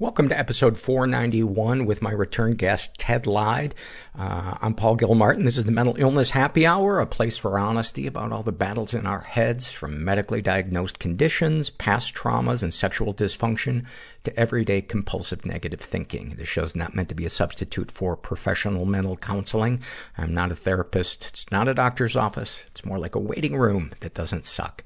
Welcome to episode 491 with my return guest, Ted Lyde. Uh, I'm Paul Gilmartin. This is the Mental Illness Happy Hour, a place for honesty about all the battles in our heads, from medically diagnosed conditions, past traumas, and sexual dysfunction to everyday compulsive negative thinking. This show's not meant to be a substitute for professional mental counseling. I'm not a therapist. It's not a doctor's office. It's more like a waiting room that doesn't suck.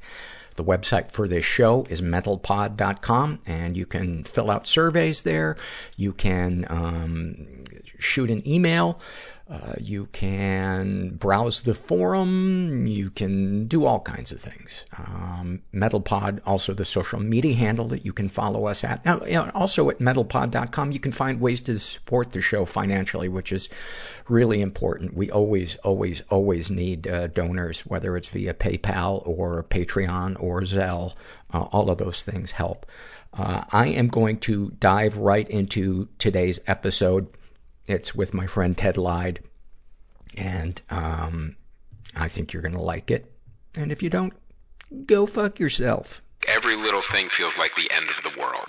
The website for this show is mentalpod.com, and you can fill out surveys there. You can um, shoot an email. Uh, you can browse the forum. You can do all kinds of things. Um, MentalPod, also the social media handle that you can follow us at. Now, you know, also at mentalpod.com, you can find ways to support the show financially, which is really important. We always, always, always need uh, donors, whether it's via PayPal or Patreon or Zelle. Uh, all of those things help. Uh, I am going to dive right into today's episode. It's with my friend Ted Lyde. And, um, I think you're gonna like it. And if you don't, go fuck yourself. Every little thing feels like the end of the world.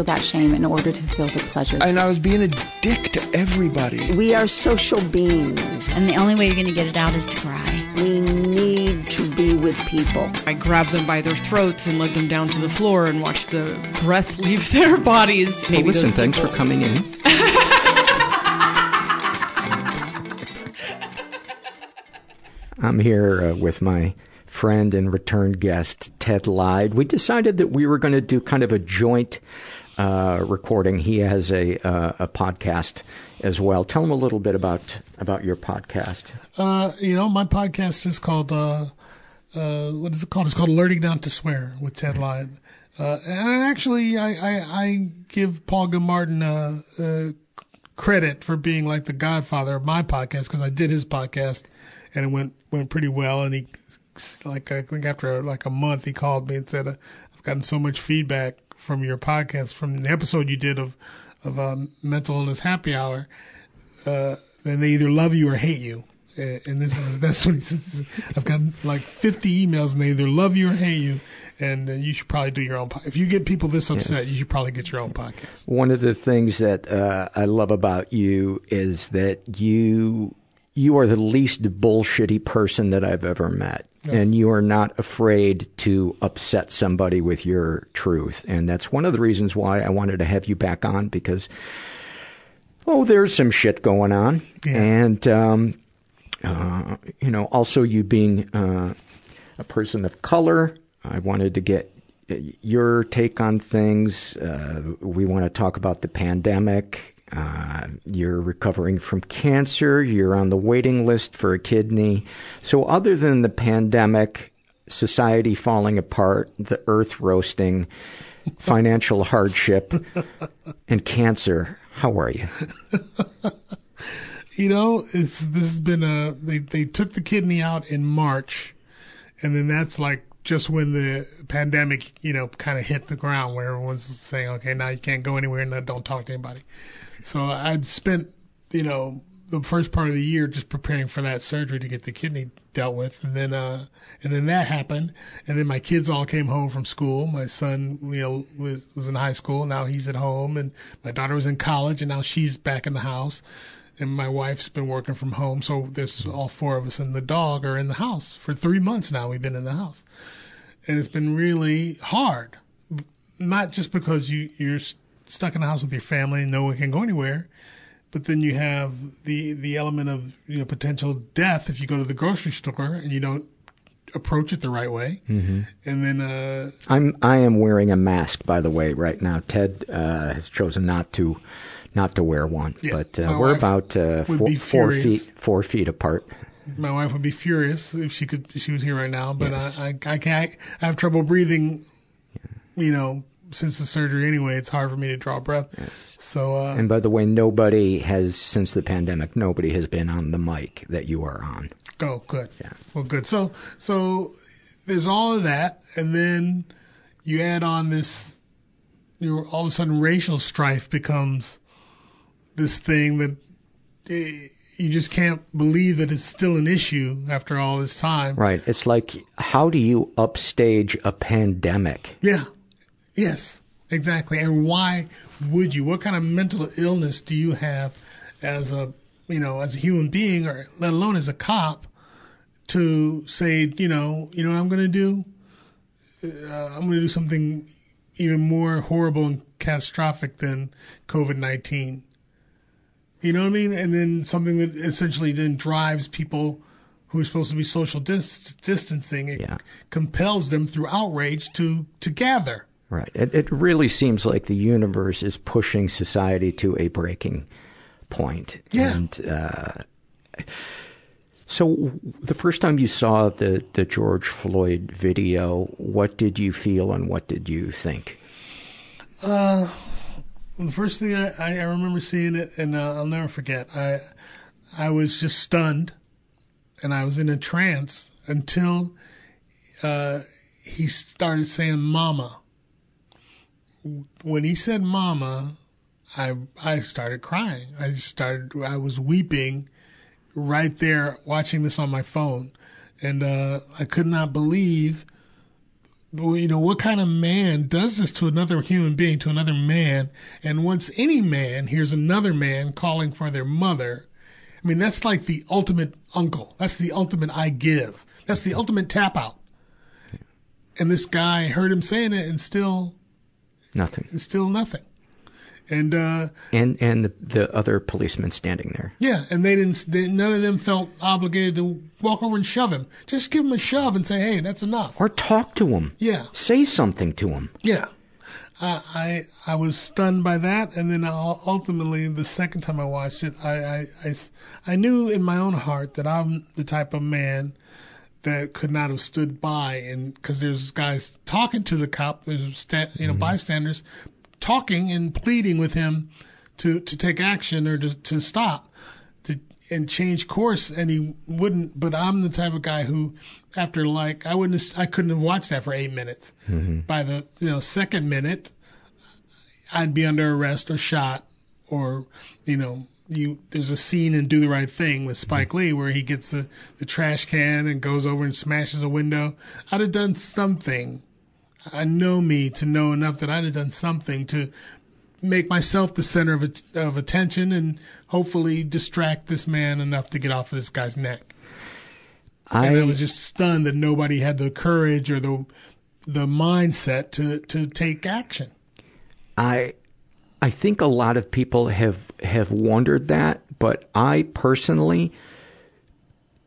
that shame in order to feel the pleasure. And I was being a dick to everybody. We are social beings. And the only way you're going to get it out is to cry. We need to be with people. I grabbed them by their throats and led them down to the floor and watched the breath leave their bodies. Maybe well, listen, thanks for coming in. I'm here uh, with my friend and return guest, Ted Lyde. We decided that we were going to do kind of a joint uh, recording. He has a uh, a podcast as well. Tell him a little bit about about your podcast. Uh, you know, my podcast is called uh, uh, what is it called? It's called Learning Not to Swear with Ted Lyon. And actually, I, I, I give Paul Gilmartin credit for being like the godfather of my podcast because I did his podcast and it went went pretty well. And he like I think after like a month, he called me and said, "I've gotten so much feedback from your podcast, from the episode you did of of um, mental illness happy hour, uh, and they either love you or hate you. And this is that's what he says. I've got like 50 emails, and they either love you or hate you. And uh, you should probably do your own. Po- if you get people this upset, yes. you should probably get your own podcast. One of the things that uh, I love about you is that you you are the least bullshitty person that I've ever met and you are not afraid to upset somebody with your truth. And that's one of the reasons why I wanted to have you back on because, oh, there's some shit going on. Yeah. And, um, uh, you know, also you being uh, a person of color, I wanted to get your take on things. Uh, we want to talk about the pandemic. Uh, you're recovering from cancer. You're on the waiting list for a kidney. So, other than the pandemic, society falling apart, the earth roasting, financial hardship, and cancer, how are you? You know, it's this has been a they they took the kidney out in March, and then that's like just when the pandemic, you know, kind of hit the ground where everyone's saying, okay, now you can't go anywhere and don't talk to anybody. So I'd spent, you know, the first part of the year just preparing for that surgery to get the kidney dealt with, and then uh, and then that happened, and then my kids all came home from school. My son, you know, was was in high school. Now he's at home, and my daughter was in college, and now she's back in the house. And my wife's been working from home, so there's all four of us, and the dog are in the house for three months now. We've been in the house, and it's been really hard. Not just because you you're stuck in the house with your family no one can go anywhere, but then you have the the element of you know potential death if you go to the grocery store and you don't approach it the right way, mm-hmm. and then uh, I'm I am wearing a mask by the way right now. Ted uh, has chosen not to not to wear one, but uh, we're about uh, four, four feet four feet apart. my wife would be furious if she could she was here right now. But Yes. I, I I can't I have trouble breathing. You know, since the surgery anyway, it's hard for me to draw breath. So uh, And by the way, nobody has since the pandemic. Nobody has been on the mic that you are on. Go good. Yeah. Well, good. So so there's all of that, and then you add on this. You know, all of a sudden, racial strife becomes this thing that eh, you just can't believe that it's still an issue after all this time. Right. It's like, how do you upstage a pandemic? Yeah. Yes. Exactly. And why would you? What kind of mental illness do you have as a you know as a human being, or let alone as a cop, to say you know you know what I'm going to do? Uh, I'm going to do something even more horrible and catastrophic than COVID nineteen. You know what I mean? And then something that essentially then drives people who are supposed to be social dis- distancing. It compels them through outrage to to gather. Right. It, it really seems like the universe is pushing society to a breaking point. Yeah. And, uh, so the first time you saw the, the George Floyd video, what did you feel and what did you think? Uh, well, the first thing I, I remember seeing it, and uh, I'll never forget. I I was just stunned, and I was in a trance until uh, he started saying "mama." When he said "mama," I I started crying. I just started. I was weeping right there, watching this on my phone, and uh, I could not believe you know, what kind of man does this to another human being, to another man? And once any man hears another man calling for their mother, I mean, that's like the ultimate uncle. That's the ultimate I give. That's the ultimate tap out. And this guy heard him saying it and still, Nothing. still nothing. And, uh, And, and the, the other policemen standing there. yeah, and they didn't, they, none of them felt obligated to walk over and shove him. Just give him a shove and say, hey, that's enough. Or talk to him. Yeah. Say something to him. Yeah. I, I I was stunned by that, and then ultimately, the second time I watched it, I, I, I, I knew in my own heart that I'm the type of man that could not have stood by, and because there's guys talking to the cop, there's sta- you know mm-hmm. bystanders talking and pleading with him to to take action or to to stop to and change course, and he wouldn't. But I'm the type of guy who, after like I wouldn't, have, I couldn't have watched that for eight minutes mm-hmm. by the you know second minute I'd be under arrest or shot or you know you there's a scene in Do the Right Thing with Spike Lee where he gets the, the trash can and goes over and smashes a window. I'd have done something. I know me to know enough that I'd have done something to make myself the center of of attention and hopefully distract this man enough to get off of this guy's neck. I, and I was just stunned that nobody had the courage or the the mindset to to take action. I I think a lot of people have have wondered that, but I personally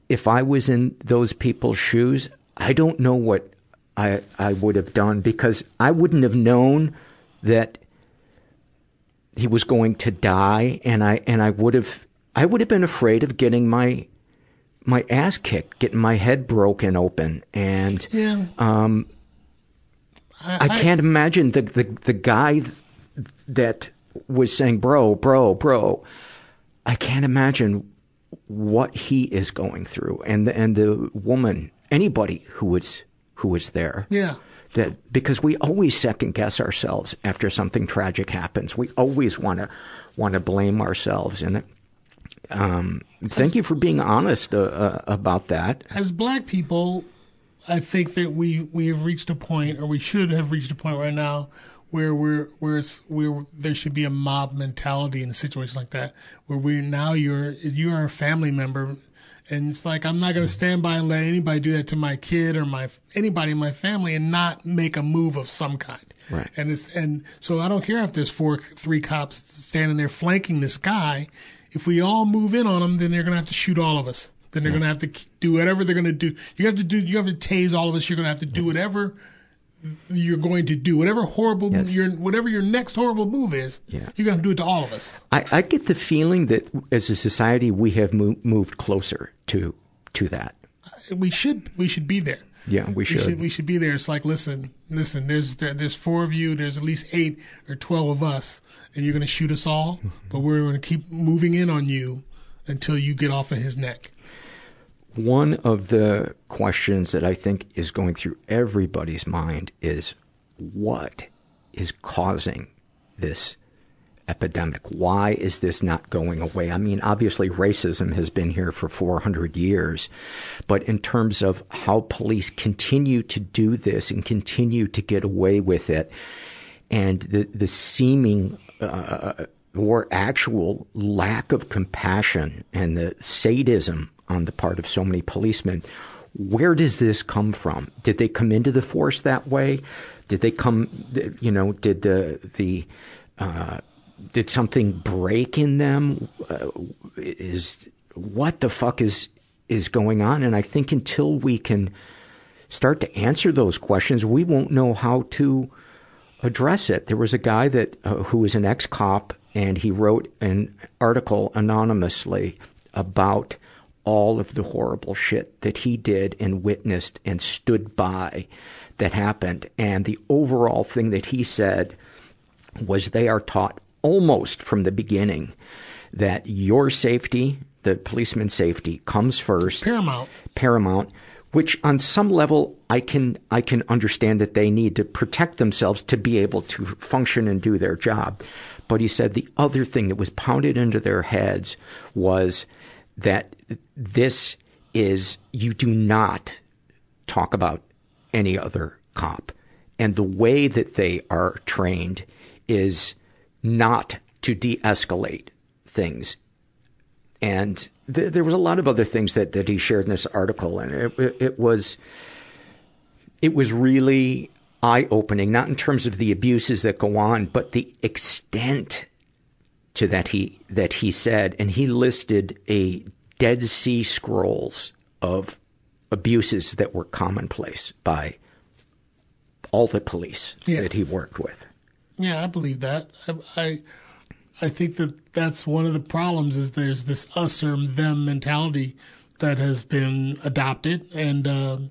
if I was in those people's shoes, I don't know what I I would have done because I wouldn't have known that he was going to die, and I and I would have I would have been afraid of getting my my ass kicked, getting my head broken open, and Yeah. um, I, I- can't imagine the, the the guy that was saying, "Bro, bro, bro." I can't imagine what he is going through, and the, and the woman, anybody who was who was there. Yeah. That because we always second guess ourselves after something tragic happens. We always want to want to blame ourselves, and um, thank you for being honest uh, uh, about that. as black people, I think that we we have reached a point, or we should have reached a point right now, where we're where it's, where there should be a mob mentality in a situation like that, where we now you're you are a family member, and it's like I'm not going to mm-hmm. stand by and let anybody do that to my kid or my anybody in my family and not make a move of some kind. Right. And it's and so I don't care if there's four three cops standing there flanking this guy. If we all move in on them, then they're going to have to shoot all of us. Then they're going to have to do whatever they're going to do. You have to do. You have to tase all of us. You're going to have to do whatever you're going to do. Whatever horrible Yes. your whatever your next horrible move is. Yeah. You're going to do it to all of us. I, I get the feeling that as a society we have mo- moved closer to to that. We should. We should be there. Yeah, we should. We should be there. It's like, listen, listen. There's there, there's four of you. There's at least eight or twelve of us, and you're going to shoot us all. Mm-hmm. But we're going to keep moving in on you until you get off of his neck. One of the questions that I think is going through everybody's mind is what is causing this epidemic? Why is this not going away? I mean, obviously racism has been here for 400 years, but in terms of how police continue to do this and continue to get away with it, and the, the seeming uh, or actual lack of compassion and the sadism on the part of so many policemen. Where does this come from? Did they come into the force that way? Did they come, you know, did the, the, uh, did something break in them? Uh, is, what the fuck is, is going on? And I think until we can start to answer those questions, we won't know how to address it. There was a guy that uh, who was an ex-cop, and he wrote an article anonymously about all of the horrible shit that he did and witnessed and stood by that happened. And the overall thing that he said was they are taught almost from the beginning that your safety, the policeman's safety, comes first. Paramount. Paramount. Which on some level I can I can understand that they need to protect themselves to be able to function and do their job. But he said the other thing that was pounded into their heads was that this is you do not talk about any other cop. And the way that they are trained is not to de escalate things. And th- there was a lot of other things that, that he shared in this article, and it, it, it was it was really eye opening, not in terms of the abuses that go on, but the extent to that he that he said, and he listed a Dead Sea Scrolls of abuses that were commonplace by all the police Yeah. that he worked with. Yeah, I believe that. I, I I think that that's one of the problems is there's this us or them mentality that has been adopted, and um,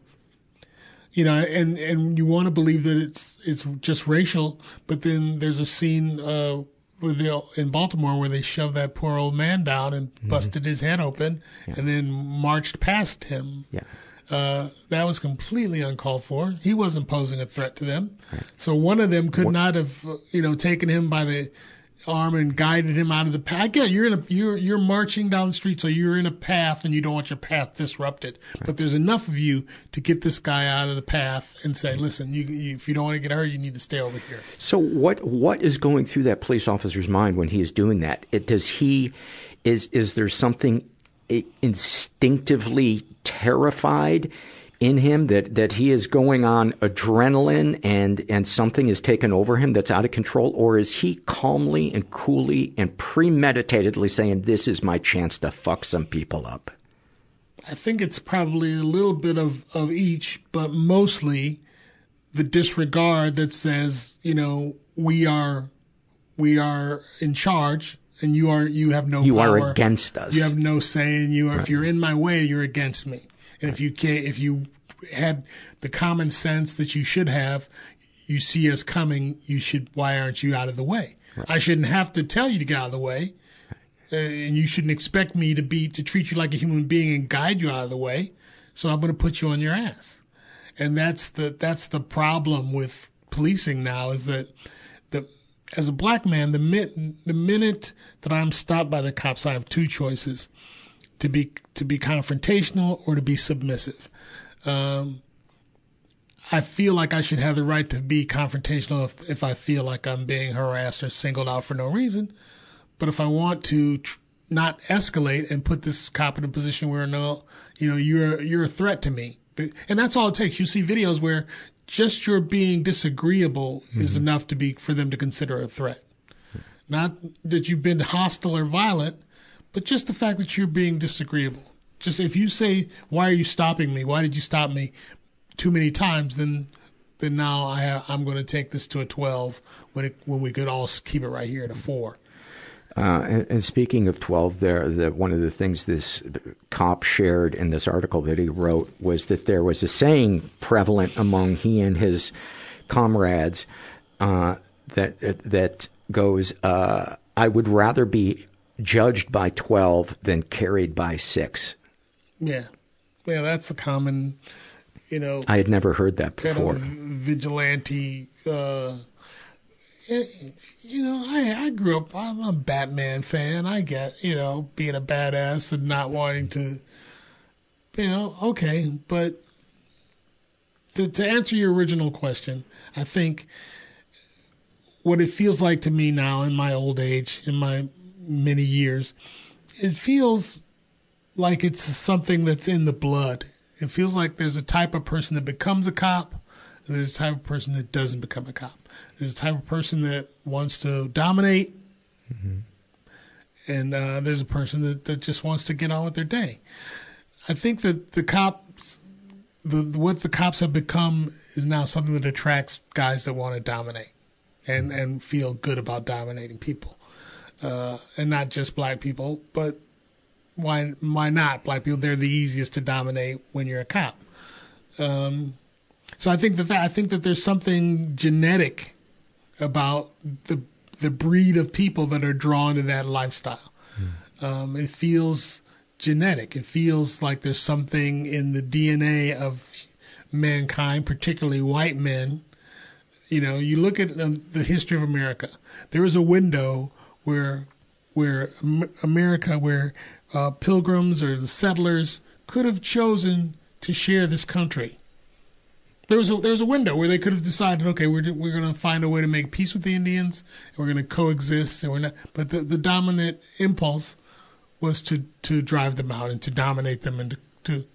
you know, and and you want to believe that it's it's just racial, but then there's a scene uh, with the, in Baltimore where they shoved that poor old man down and busted his head open, and then marched past him. Yeah. Uh, that was completely uncalled for. He wasn't posing a threat to them. So one of them could not have, you know, taken him by the arm and guided him out of the path. It, you're in a you're you're marching down the street, so you're in a path and you don't want your path disrupted. But there's enough of you to get this guy out of the path and say, listen, you, you if you don't want to get hurt, you need to stay over here. So what what is going through that police officer's mind when he is doing that? It, does he is is there something instinctively terrified in him that that he is going on adrenaline and and something is taken over him that's out of control or is he calmly and coolly and premeditatedly saying this is my chance to fuck some people up? I think it's probably a little bit of, of each, but mostly the disregard that says, you know, we are we are in charge and you are you have no You are against us. You have no say and you are if you're in my way, you're against me. And if you can't if you had the common sense that you should have, you see us coming, you should why aren't you out of the way? I shouldn't have to tell you to get out of the way. Uh, and you shouldn't expect me to be to treat you like a human being and guide you out of the way. So I'm going to put you on your ass. And that's the that's the problem with policing now is that the as a black man the mit, the minute that I'm stopped by the cops I have two choices to be to be confrontational or to be submissive. Um, I feel like I should have the right to be confrontational if, if I feel like I'm being harassed or singled out for no reason. But if I want to tr- not escalate and put this cop in a position where no, you know, you're you're a threat to me, and that's all it takes. You see videos where just your being disagreeable is enough to be for them to consider a threat. Not that you've been hostile or violent, but just the fact that you're being disagreeable. Just if you say, "Why are you stopping me? Why did you stop me?" too many times, then then now I I'm going to take this to a 12 when it when we could all keep it right here at a four. Uh, and, and speaking of 12, there, the, one of the things this cop shared in this article that he wrote was that there was a saying prevalent among he and his comrades uh, that that goes, uh, "I would rather be judged by 12 than carried by 6. Yeah, yeah, that's a common, you know. I had never heard that kind before. of vigilante. Uh, you know, I I grew up. I'm a Batman fan. I get you know being a badass and not wanting to. You know, okay, but to to answer your original question, I think what it feels like to me now in my old age, in my many years, it feels like it's something that's in the blood. It feels like there's a type of person that becomes a cop, and there's a type of person that doesn't become a cop. There's a type of person that wants to dominate, and uh, there's a person that, that just wants to get on with their day. I think that the cops, the what the cops have become is now something that attracts guys that want to dominate, and and feel good about dominating people, uh, and not just black people, but why why not black people? They're the easiest to dominate when you're a cop. Um, so I think that, that I think that there's something genetic about the the breed of people that are drawn to that lifestyle. Um, it feels genetic. It feels like there's something in the DNA of mankind, particularly white men. You know, you look at um, the history of America. There was a window where where America, where uh, pilgrims or the settlers could have chosen to share this country. There was a there was a window where they could have decided, okay, we're we're going to find a way to make peace with the Indians, and we're going to coexist, and we're not. But the, the dominant impulse was to to drive them out and to dominate them and to. to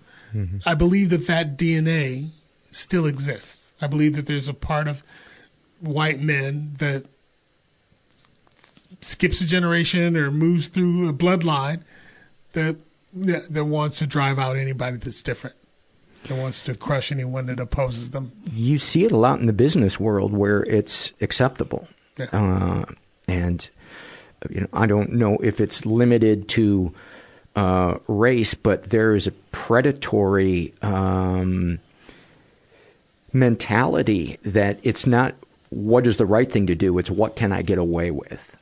I believe that that DNA still exists. I believe that there's a part of white men that skips a generation or moves through a bloodline that that, that wants to drive out anybody that's different. That wants to crush anyone that opposes them. you see it a lot in the business world where it's acceptable. Yeah. Uh, and you know, I don't know if it's limited to uh, race, but there is a predatory um, mentality that it's not what is the right thing to do; it's what can I get away with.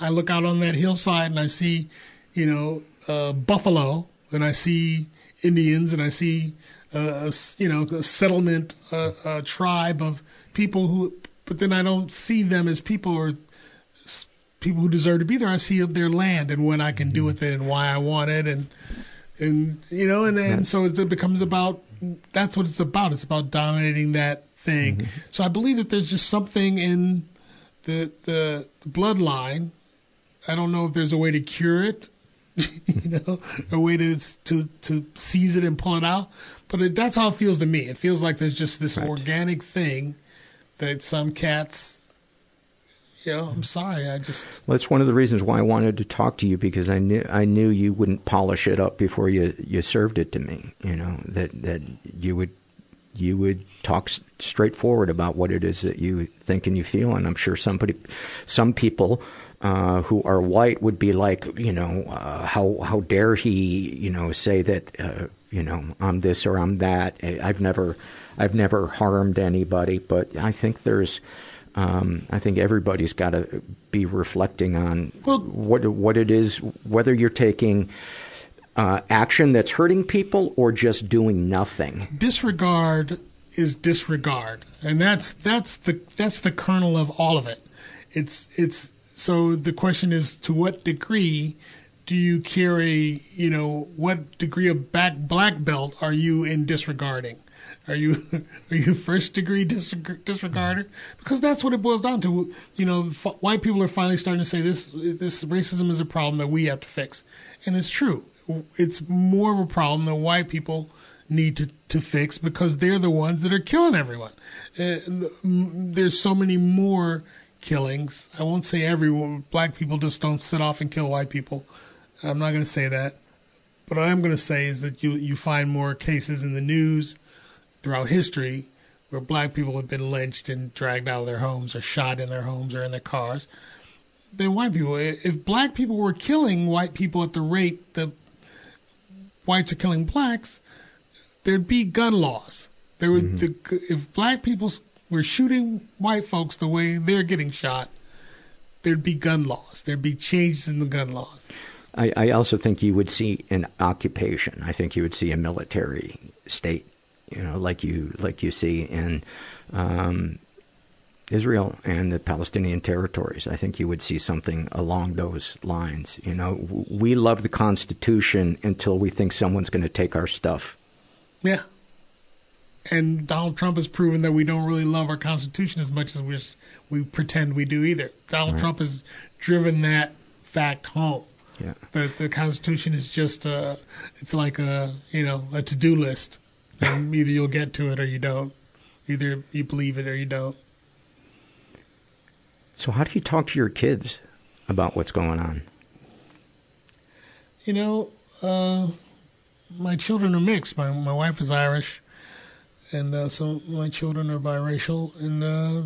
I look out on that hillside and I see, you know, uh, buffalo, and I see Indians, and I see, uh, a you know, a settlement, uh, a tribe of people who, but then I don't see them as people or people who deserve to be there. I see their land and what I can do with it and why I want it, and and you know, and and so it becomes about that's what it's about. It's about dominating that thing. So I believe that there's just something in the the bloodline. I don't know if there's a way to cure it, you know, a way to to to seize it and pull it out. But it, that's how it feels to me. It feels like there's just this organic thing that some cats. You know, I'm sorry. I just Well, that's one of the reasons why I wanted to talk to you because I knew I knew you wouldn't polish it up before you you served it to me. You know that that you would you would talk straightforward about what it is that you think and you feel. And I'm sure somebody, some people uh, who are white would be like, you know, uh, how how dare he, you know, say that, uh, you know, I'm this or I'm that. I've never, I've never harmed anybody. But I think there's, um, I think everybody's got to be reflecting on what what it is, whether you're taking uh, action that's hurting people or just doing nothing. disregard is disregard, and that's that's the that's the kernel of all of it. It's it's so the question is to what degree do you carry you know what degree of back black belt are you in disregarding? Are you are you first degree disreg- disregarder? Because that's what it boils down to. You know, f- white people are finally starting to say this this racism is a problem that we have to fix, and it's true. It's more of a problem that white people need to, to fix because they're the ones that are killing everyone. Uh, there's so many more killings. I won't say everyone. Black people just don't sit off and kill white people. I'm not going to say that. But what I'm going to say is that you you find more cases in the news throughout history where black people have been lynched and dragged out of their homes or shot in their homes or in their cars than white people. If black people were killing white people at the rate that whites are killing blacks, there'd be gun laws. There would mm-hmm. the, if black people were shooting white folks the way they're getting shot, there'd be gun laws. There'd be changes in the gun laws. I, I also think you would see an occupation. I think you would see a military state, you know, like you like you see in um, Israel and the Palestinian territories. I think you would see something along those lines. You know, we love the Constitution until we think someone's going to take our stuff. Yeah. And Donald Trump has proven that we don't really love our Constitution as much as we we pretend we do either. Donald Right. Trump has driven that fact home. Yeah. That the Constitution is just a, it's like a, you know, a to-do list. And either you'll get to it or you don't. Either you believe it or you don't. So, how do you talk to your kids about what's going on? You know, uh, my children are mixed. My my wife is Irish, and uh, so my children are biracial. And uh,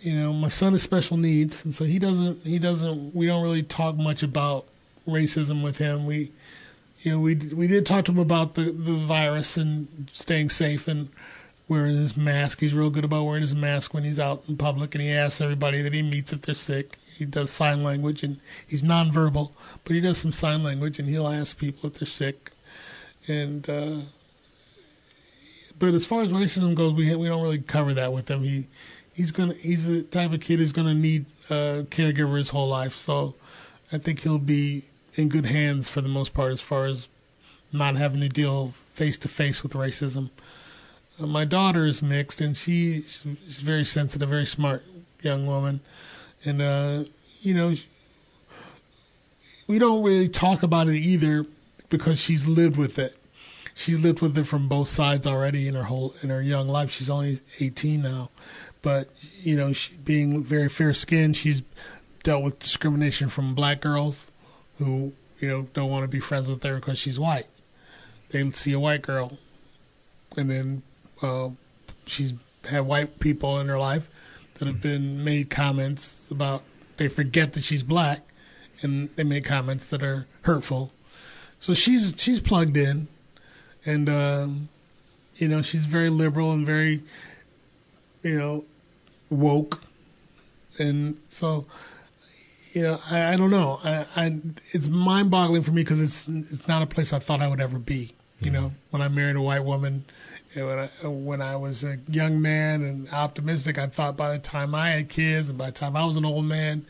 you know, my son has special needs, and so he doesn't. He doesn't. We don't really talk much about racism with him. We, you know, we we did talk to him about the the virus and staying safe and wearing his mask. He's real good about wearing his mask when he's out in public, and he asks everybody that he meets if they're sick. He does sign language, and he's nonverbal, but he does some sign language, and he'll ask people if they're sick. And uh, but as far as racism goes, we we don't really cover that with him. He he's gonna he's the type of kid who's gonna need a caregiver his whole life. So I think he'll be in good hands for the most part, as far as not having to deal face to face with racism. Uh, my daughter is mixed, and she's, she's very sensitive, very smart young woman, and uh, you know, we don't really talk about it either because she's lived with it. She's lived with it from both sides already in her whole in her young life. She's only 18 now, but you know, she, being very fair skinned, she's dealt with discrimination from black girls who you know don't want to be friends with her because she's white. They see a white girl, and then uh, she's had white people in her life that have been made comments about. They forget that she's black, and they make comments that are hurtful. So she's she's plugged in, and um, you know she's very liberal and very, you know, woke, and so you know, I, I don't know. I, I it's mind boggling for me because it's it's not a place I thought I would ever be. You know, when I married a white woman, and when I when I was a young man and optimistic, I thought by the time I had kids and by the time I was an old man,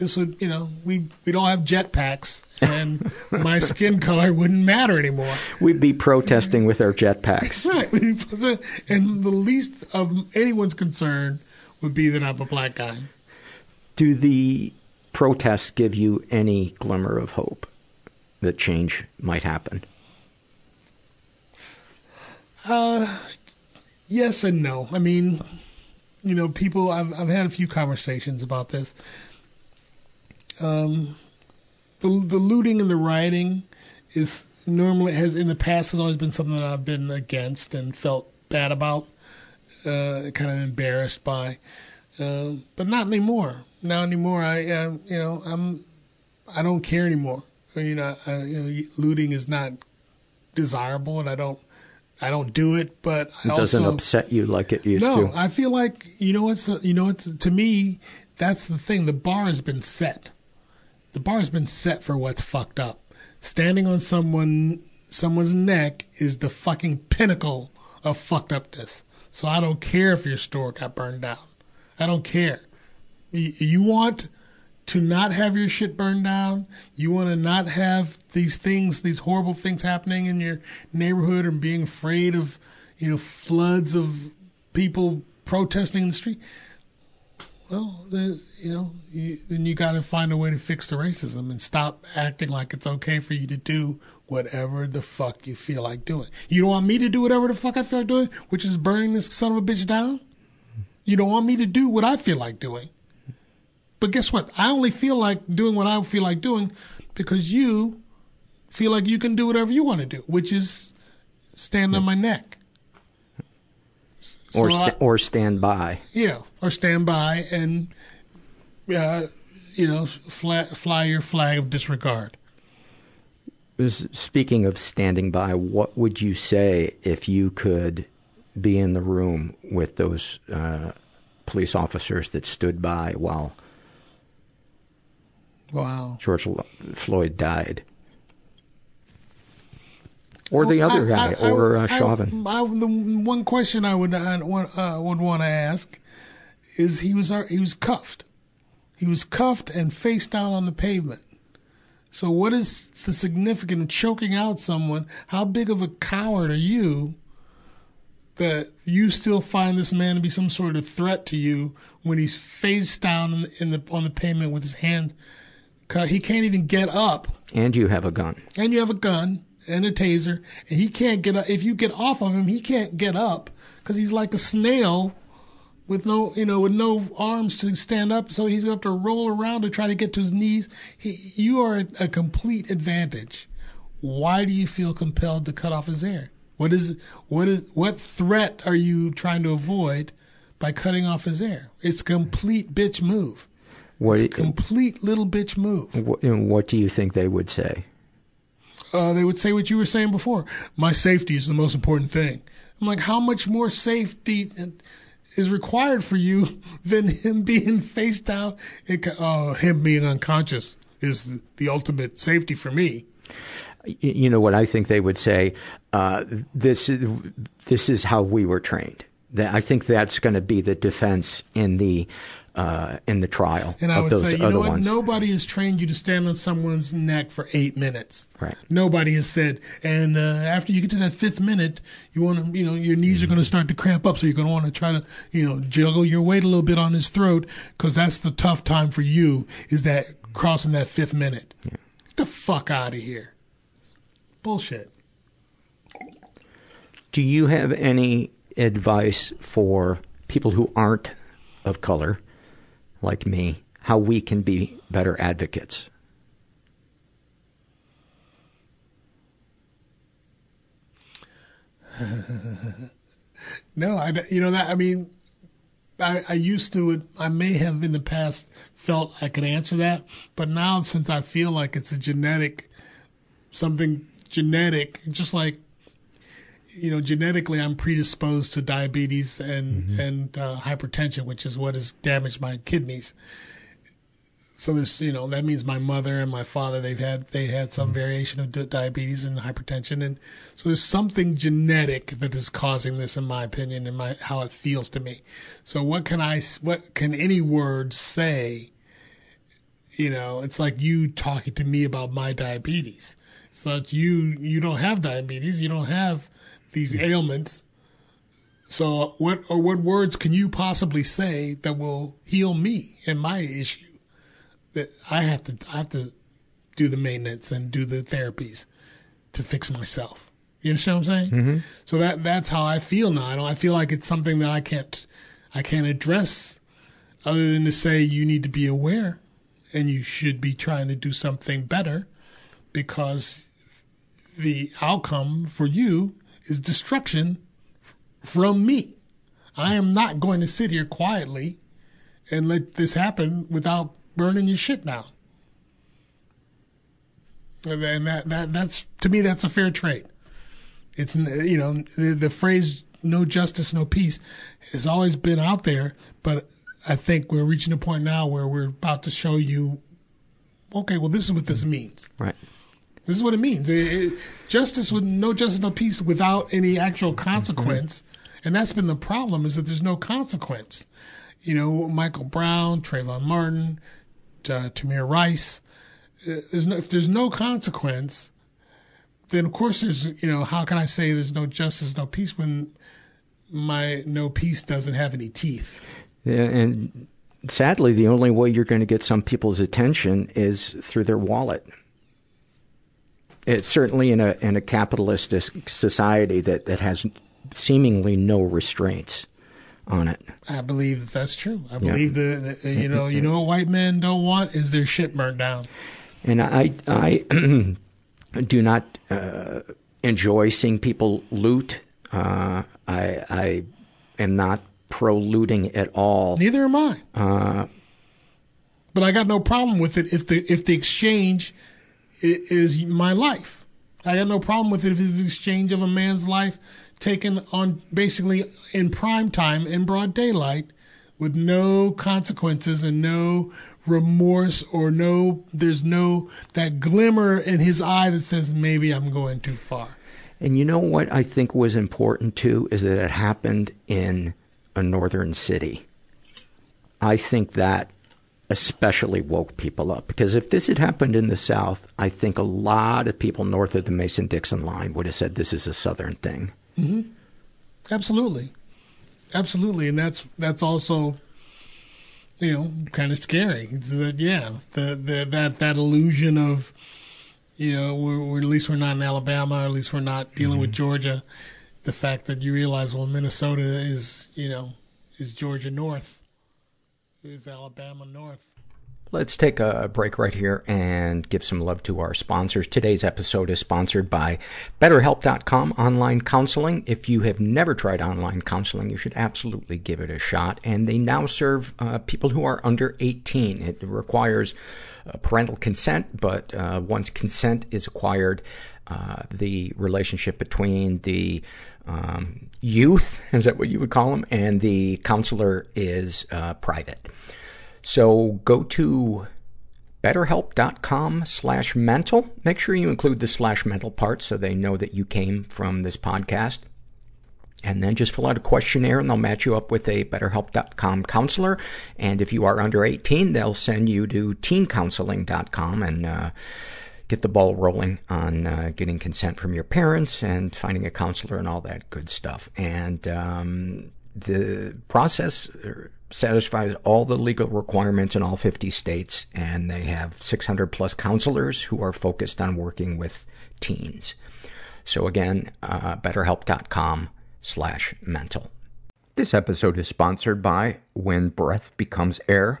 this would you know we we'd all have jetpacks and my skin color wouldn't matter anymore. We'd be protesting with our jetpacks. Right, and the least of anyone's concern would be that I'm a black guy. Do the protests give you any glimmer of hope that change might happen? Uh, yes and no. I mean, you know, people. I've I've had a few conversations about this. Um, the the looting and the rioting is normally has in the past has always been something that I've been against and felt bad about, uh, kind of embarrassed by. Uh, but not anymore. Not anymore. I, uh, you know, I'm, I don't care anymore. You know, I, you know, looting is not desirable, and I don't, I don't do it. But I It doesn't also, upset you like it used no, to. No, I feel like you know what's you know what's to me that's the thing. The bar has been set. The bar has been set for what's fucked up. Standing on someone someone's neck is the fucking pinnacle of fucked upness. So I don't care if your store got burned down. I don't care. You want to not have your shit burned down. You want to not have these things, these horrible things happening in your neighborhood and being afraid of, you know, floods of people protesting in the street. Well, you know, you, then you got to find a way to fix the racism and stop acting like it's okay for you to do whatever the fuck you feel like doing. You don't want me to do whatever the fuck I feel like doing, which is burning this son of a bitch down? You don't want me to do what I feel like doing. But guess what? I only feel like doing what I feel like doing because you feel like you can do whatever you want to do, which is stand on my neck. Or, So sta- I- or stand by. Yeah, or stand by and, uh, you know, fly, fly your flag of disregard. Speaking of standing by, what would you say if you could be in the room with those uh, police officers that stood by while Wow. George Floyd died? Or the other guy, I- or uh, Chauvin. I- the one question I would I would, uh, would want to ask is he was he was cuffed, he was cuffed and face down on the pavement. So what is the significance of choking out someone? How big of a coward are you that you still find this man to be some sort of threat to you when he's face down in the on the pavement with his hand cut? He can't even get up And you have a gun. and you have a gun and a taser, and he can't get up. If you get off of him, he can't get up because he's like a snail with no, you know, with no arms to stand up. So he's going to have to roll around to try to get to his knees. He, you are a, a complete advantage. Why do you feel compelled to cut off his hair? What is what is what threat are you trying to avoid by cutting off his hair? It's a complete bitch move. What, It's a complete little bitch move. what, what do you think they would say? Uh, they would say what you were saying before. My safety is the most important thing. I'm like, how much more safety is required for you than him being face down? Uh, him being unconscious is the ultimate safety for me. You know what I think they would say. Uh, this is this is how we were trained. I think that's going to be the defense in the uh, in the trial And I of would those say, you know what? ones. Nobody has trained you to stand on someone's neck for eight minutes. Right. Nobody has said, and uh, after you get to that fifth minute, you want to, you know, your knees are going to start to cramp up, so you're going to want to try to, you know, juggle your weight a little bit on his throat, because that's the tough time for you, is that crossing that fifth minute. Get the fuck out of here. Bullshit. Do you have any advice for people who aren't of color, like me, how we can be better advocates? No, I, you know that. I mean, I, I used to. I may have in the past felt I could answer that, but now since I feel like it's a genetic, something genetic, just like, you know, genetically I'm predisposed to diabetes and and uh, hypertension, which is what has damaged my kidneys. So there's, you know, that means my mother and my father they've had they had some variation of di- diabetes and hypertension, and so there's something genetic that is causing this, in my opinion, and my how it feels to me. So what can I, what can any word say? You know, it's like you talking to me about my diabetes. It's like you you don't have diabetes, you don't have these ailments. So what or what words can you possibly say that will heal me and my issue? that I have to I have to do the maintenance and do the therapies to fix myself. You understand what I'm saying? Mm-hmm. So that that's how I feel now. I don't I feel like it's something that I can't I can't address other than to say you need to be aware and you should be trying to do something better because the outcome for you is destruction from me. I am not going to sit here quietly and let this happen without burning your shit down. And that, that that's to me that's a fair trade. It's you know the, the phrase "no justice, no peace" has always been out there, but I think we're reaching a point now where we're about to show you, okay, well this is what this means. Right. This is what it means. It, it, justice with no justice, no peace without any actual consequence. Mm-hmm. And that's been the problem is that there's no consequence. You know, Michael Brown, Trayvon Martin, uh, Tamir Rice. Uh, there's no, if there's no consequence, then of course there's, you know, how can I say there's no justice, no peace when my no peace doesn't have any teeth? Yeah, and sadly, the only way you're going to get some people's attention is through their wallet. It's certainly in a in a capitalistic society that, that has seemingly no restraints on it. I believe that that's true. I believe yeah. that you know you know what white men don't want is their shit burnt down. And I I do not uh, enjoy seeing people loot. Uh, I I am not pro looting at all. Neither am I. Uh, but I got no problem with it if the if the exchange is my life. I got no problem with it if it's the exchange of a man's life taken on basically in prime time in broad daylight with no consequences and no remorse or no there's no that glimmer in his eye that says maybe I'm going too far. And you know what I think was important too is that it happened in a northern city. I think that especially woke people up because if this had happened in the South, I think a lot of people north of the Mason Dixon line would have said this is a Southern thing. Mm-hmm. Absolutely, absolutely, and that's that's also you know kind of scary. That yeah, the, the that that illusion of you know we're, we're, at least we're not in Alabama, or at least we're not dealing mm-hmm. with Georgia. The fact that you realize well Minnesota is you know is Georgia North is Alabama North. Let's take a break right here and give some love to our sponsors. Today's episode is sponsored by BetterHelp.com online counseling. If you have never tried online counseling, you should absolutely give it a shot. And they now serve uh, people who are under 18. It requires uh, parental consent, but uh, once consent is acquired, the relationship between the um, youth, is that what you would call them, and the counselor is uh, private. So go to betterhelp.com slash mental. Make sure you include the slash mental part so they know that you came from this podcast. And then just fill out a questionnaire and they'll match you up with a betterhelp.com counselor. And if you are under 18, they'll send you to teencounseling.com and, uh, get the ball rolling on uh, getting consent from your parents and finding a counselor and all that good stuff. And um, the process satisfies all the legal requirements in all 50 states, and they have 600 plus counselors who are focused on working with teens. So again, uh, betterhelp.com slash mental. This episode is sponsored by When Breath Becomes Air.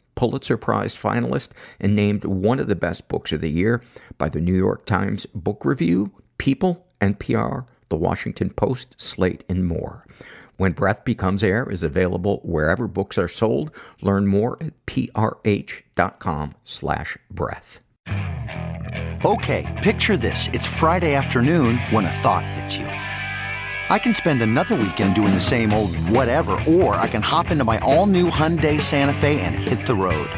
Pulitzer Prize finalist, and named one of the best books of the year by the New York Times Book Review, People, NPR, The Washington Post, Slate, and more. When Breath Becomes Air is available wherever books are sold. Learn more at prh.com slash breath. Okay, picture this. It's Friday afternoon when a thought hits you. I can spend another weekend doing the same old whatever, or I can hop into my all-new Hyundai Santa Fe and hit the road.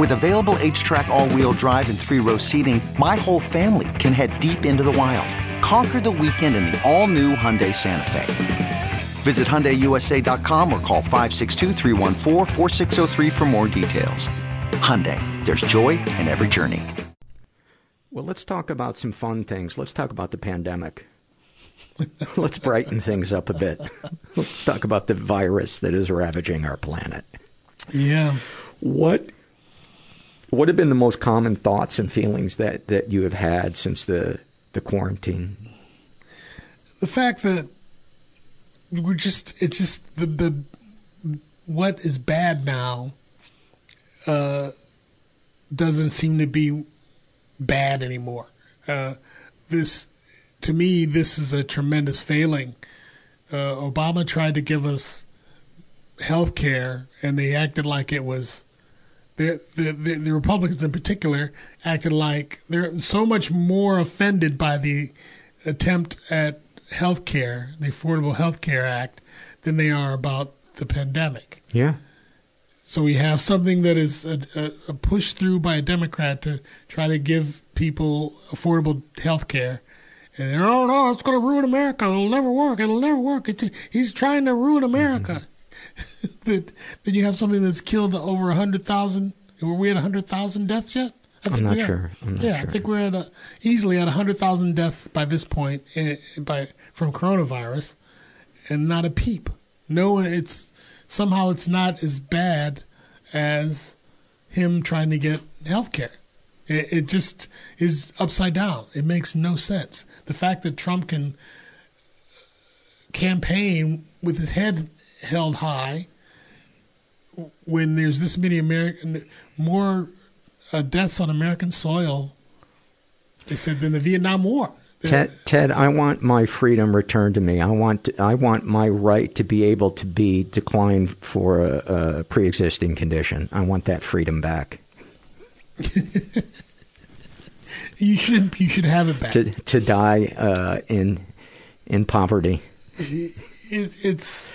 With available H-Track all-wheel drive and three-row seating, my whole family can head deep into the wild. Conquer the weekend in the all-new Hyundai Santa Fe. Visit HyundaiUSA.com or call 562 for more details. Hyundai, there's joy in every journey. Well, let's talk about some fun things. Let's talk about the pandemic. let's brighten things up a bit. Let's talk about the virus that is ravaging our planet. Yeah. What what have been the most common thoughts and feelings that, that you have had since the the quarantine? The fact that we're just it's just the the what is bad now uh, doesn't seem to be bad anymore. Uh, this to me, this is a tremendous failing. Uh, Obama tried to give us health care, and they acted like it was. The, the, the, the Republicans in particular acted like they're so much more offended by the attempt at health care, the Affordable Health Care Act, than they are about the pandemic. Yeah. So we have something that is a, a, a push through by a Democrat to try to give people affordable health care. And they're, oh no, it's going to ruin America. It'll never work. It'll never work. It's, he's trying to ruin America. then, then you have something that's killed over 100,000. Were we at 100,000 deaths yet? I I'm not sure. Not yeah, sure. I think we're at a, easily at 100,000 deaths by this point eh, by from coronavirus, and not a peep. No, it's somehow it's not as bad as him trying to get health care. It, it just is upside down. It makes no sense. The fact that Trump can campaign with his head held high when there's this many American more uh, deaths on American soil, they said, than the Vietnam War. Ted, Ted, I want my freedom returned to me. I want, I want my right to be able to be declined for a, a pre-existing condition. I want that freedom back. You should you should have it back. To to die uh, in in poverty. it, it's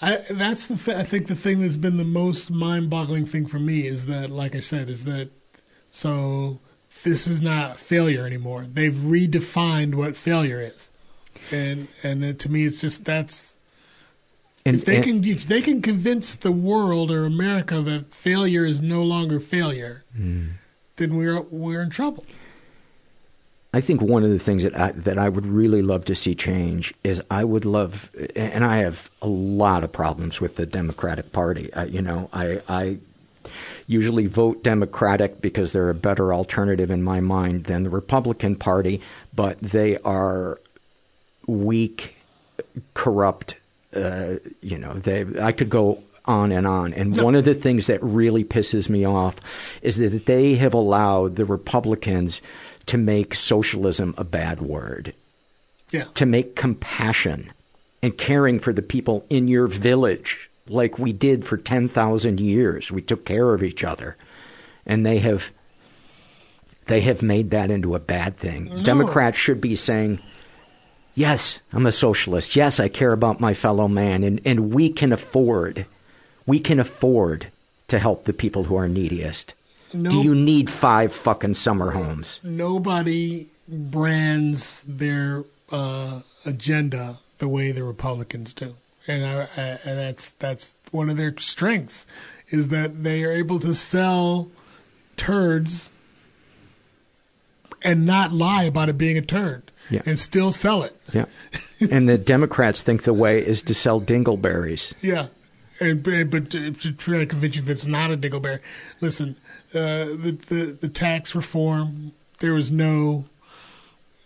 I that's the th- I think the thing that's been the most mind-boggling thing for me is that like I said is that so this is not failure anymore. They've redefined what failure is. And and then to me it's just that's And- if they and- can if they can convince the world or America that failure is no longer failure, hmm. then we're we're in trouble. I think one of the things that I, that I would really love to see change is I would love, and I have a lot of problems with the Democratic Party. I, you know, I, I usually vote Democratic because they're a better alternative in my mind than the Republican Party, but they are weak, corrupt. Uh, you know, they. I could go on and on. And one of the things that really pisses me off is that they have allowed the Republicans to make socialism a bad word. Yeah. To make compassion and caring for the people in your village like we did for 10,000 years. We took care of each other. And they have they have made that into a bad thing. No. Democrats should be saying, "Yes, I'm a socialist. Yes, I care about my fellow man and and we can afford we can afford to help the people who are neediest." No- Do you need five fucking summer homes? nobody brands their uh, agenda the way the Republicans do, and I, I, and that's that's one of their strengths is that they are able to sell turds and not lie about it being a turd, Yeah. and still sell it. Yeah. and the Democrats think the way is to sell dingleberries. Yeah. And, but but to, to try to convince you that it's not a dingleberry. Listen, uh, the, the the tax reform. There was no,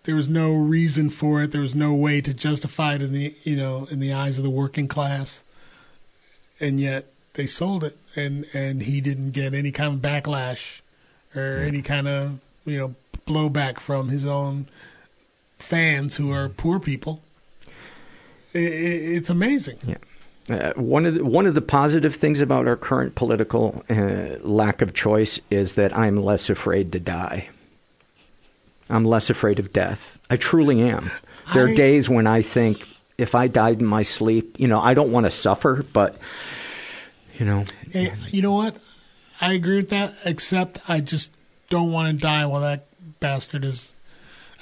there was no reason for it. There was no way to justify it in the you know in the eyes of the working class, and yet they sold it, and and he didn't get any kind of backlash, or any kind of you know blowback from his own fans who are poor people. It's amazing. Yeah. Uh, one of the, one of the positive things about our current political uh, lack of choice is that I'm less afraid to die. I'm less afraid of death. I truly am. There are I- days when I think if I died in my sleep, you know, I don't want to suffer, but you know, Hey, you know what? I agree with that, except I just don't want to die while that bastard is.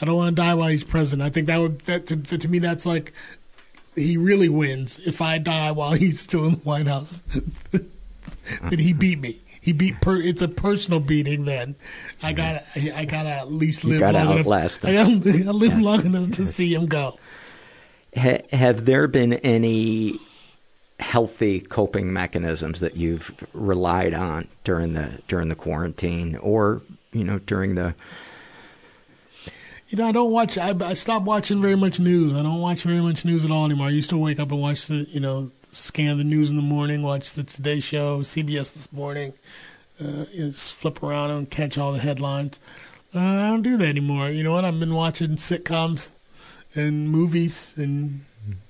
I don't want to die while he's president. I think that would that to, to me that's like he really wins if I die while he's still in the White House. then he beat me. He beat. Per, it's a personal beating. Then I mm-hmm. got. to I got to at least live gotta long enough. I got to live long enough to see him go. ha- have there been any healthy coping mechanisms that you've relied on during the during the quarantine or you know during the You know, I don't watch. I, I stopped watching very much news. I don't watch very much news at all anymore. I used to wake up and watch the, you know, scan the news in the morning, watch the Today Show, CBS this morning, uh, you know, just flip around and catch all the headlines. Uh, I don't do that anymore. You know what? I've been watching sitcoms and movies, and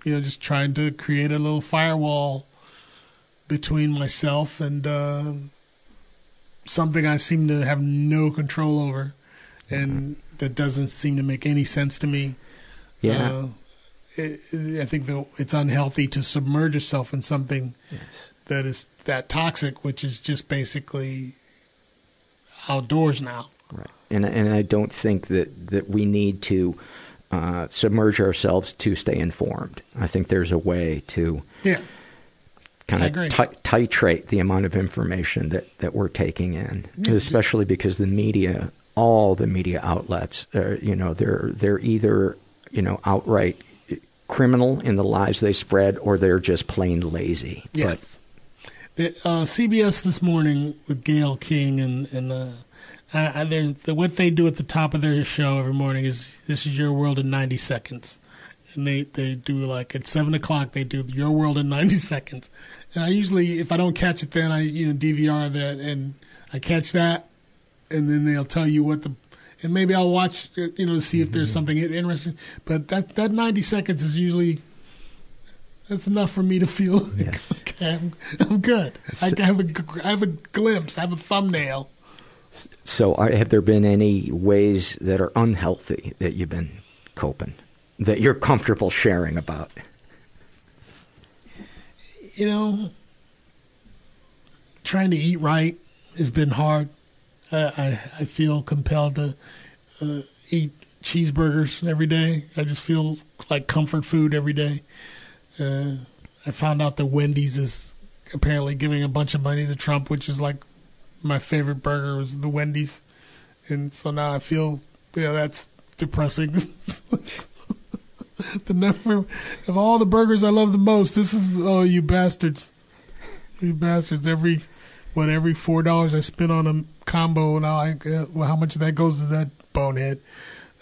you know, just trying to create a little firewall between myself and uh, something I seem to have no control over, and that doesn't seem to make any sense to me. Yeah. Uh, it, I think that it's unhealthy to submerge yourself in something that is that toxic, which is just basically outdoors now. Right. And and I don't think that that we need to uh, submerge ourselves to stay informed. I think there's a way to Yeah. kind of ti- titrate the amount of information that that we're taking in, Yeah. especially because the media, all the media outlets, are, you know, they're they're either you know outright criminal in the lies they spread, or they're just plain lazy. Yes. The, uh, CBS this morning with Gayle King and and uh, the, what they do at the top of their show every morning is "This is your world in 90 seconds," and they they do like at seven o'clock they do "Your World in 90 Seconds," and I usually if I don't catch it then I you know DVR that and I catch that, and then they'll tell you what the and maybe I'll watch you know to see if there's mm-hmm. something interesting, but that that 90 seconds is usually that's enough for me to feel like, okay, I'm, I'm good. I have a, I have a glimpse. I have a thumbnail. So, are, have there been any ways that are unhealthy that you've been coping, that you're comfortable sharing about? You know, trying to eat right has been hard. I I, I feel compelled to uh, eat cheeseburgers every day. I just feel like comfort food every day. Uh, I found out that Wendy's is apparently giving a bunch of money to Trump, which is like my favorite burger was the Wendy's, and so now I feel know that's depressing. the number of all the burgers I love the most. This is oh you bastards, you bastards! Every what every four dollars I spend on combo now, I uh, well, how much of that goes to that bonehead?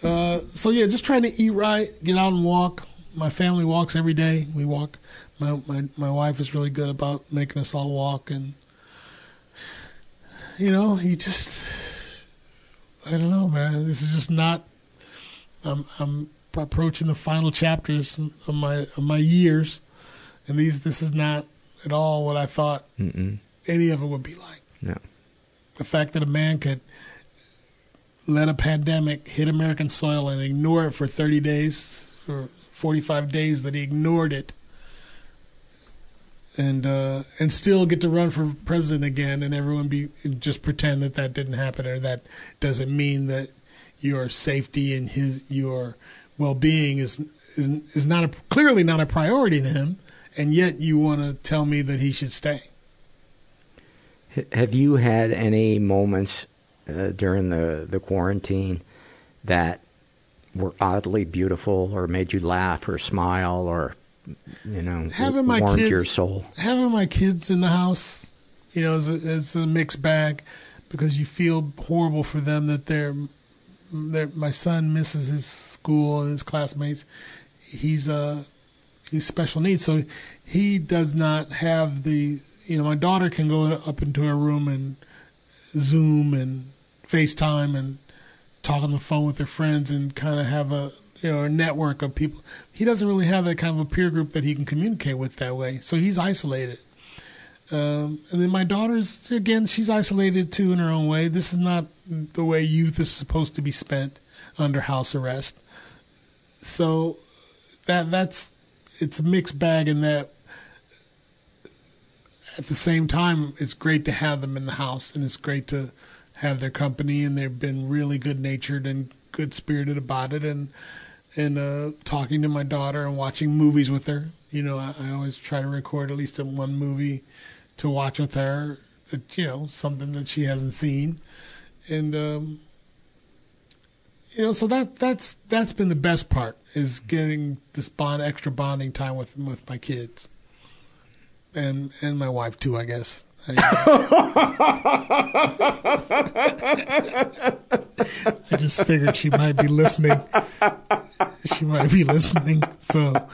Uh, so yeah, just trying to eat right, get out and walk. My family walks every day. We walk. My my my wife is really good about making us all walk, and you know, you just I don't know, man. This is just not. I'm I'm approaching the final chapters of my of my years, and these this is not at all what I thought Mm-mm. any of it would be like. The fact that a man could let a pandemic hit American soil and ignore it for 30 days, for 45 days that he ignored it, and uh, and still get to run for president again, and everyone be just pretend that that didn't happen, or that doesn't mean that your safety and his your well-being is is is not a, clearly not a priority to him, and yet you want to tell me that he should stay. Have you had any moments uh, during the, the quarantine that were oddly beautiful or made you laugh or smile or, you know, having my warmed kids, your soul? Having my kids in the house, you know, is a, is a mixed bag because you feel horrible for them that they're, they're my son misses his school and his classmates. He's uh he's special needs, so he does not have the you know my daughter can go up into her room and Zoom and FaceTime and talk on the phone with her friends and kind of have a you know a network of people. He doesn't really have that kind of a peer group that he can communicate with that way, so he's isolated. Um, and then my daughter's again, she's isolated too in her own way. This is not the way youth is supposed to be spent. under house arrest. So that that's it's a mixed bag in that at the same time it's great to have them in the house and it's great to have their company and they've been really good natured and good spirited about it and and uh, talking to my daughter and watching movies with her. You know, I, I always try to record at least one movie to watch with her. That you know something that she hasn't seen, and um, you know, so that that's that's been the best part is getting this bond extra bonding time with with my kids, and and my wife too, I guess. I just figured she might be listening. She might be listening. So,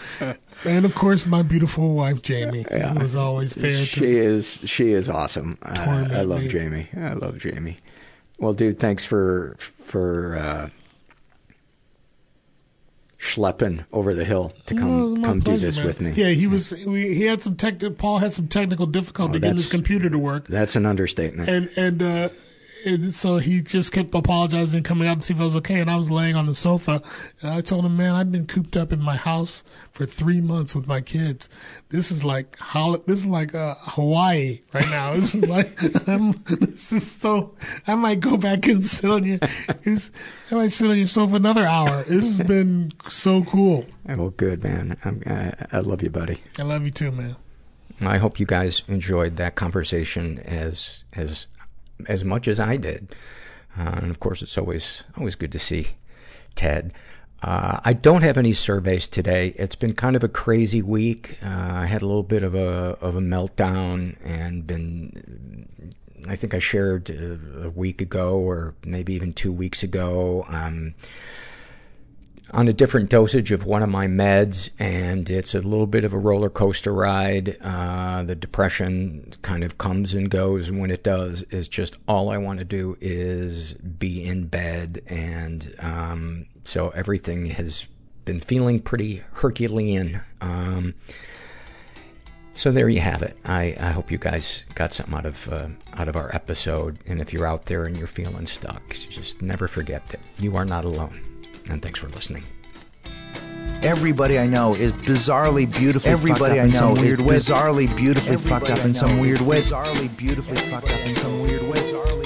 and of course, my beautiful wife Jamie, Yeah. who was always there. She to, is she is awesome. Torment I love me. Jamie. I love Jamie. Well, dude, thanks for for uh, schlepping over the hill to No, it come was my come do this man. with me. Yeah, he was. We, he had some tech. Paul had some technical difficulty Oh, getting his computer to work, That's an understatement. and and uh, and so he just kept apologizing, coming out to see if I was okay. And I was laying on the sofa, and I told him, "Man, I've been cooped up in my house for three months with my kids. This is like This is like uh, Hawaii right now. This is like I'm. This is so. I might go back and sit on your. I might sit on your sofa another hour. This has been so cool. well, good man. I'm, I, I love you, buddy. I love you too, man. I hope you guys enjoyed that conversation as as as much as I did. Uh, and of course, it's always always good to see Ted. Uh, I don't have any surveys today. It's been kind of a crazy week. Uh, I had a little bit of a of a meltdown and been. I think I shared uh, a week ago, or maybe even two weeks ago. Um, on a different dosage of one of my meds, and it's a little bit of a roller coaster ride. Uh, the depression kind of comes and goes, and when it does, is just all I want to do is be in bed, and um, so everything has been feeling pretty Herculean. Um, so there you have it. I, I hope you guys got something out of uh, out of our episode. And if you're out there and you're feeling stuck, just never forget that you are not alone. And thanks for listening. Everybody I know is bizarrely beautifully Everybody fucked up I in know some is weird way. bizarrely beautifully Everybody fucked up in some know weird is way. Bizarrely beautifully fucked up in some weird way.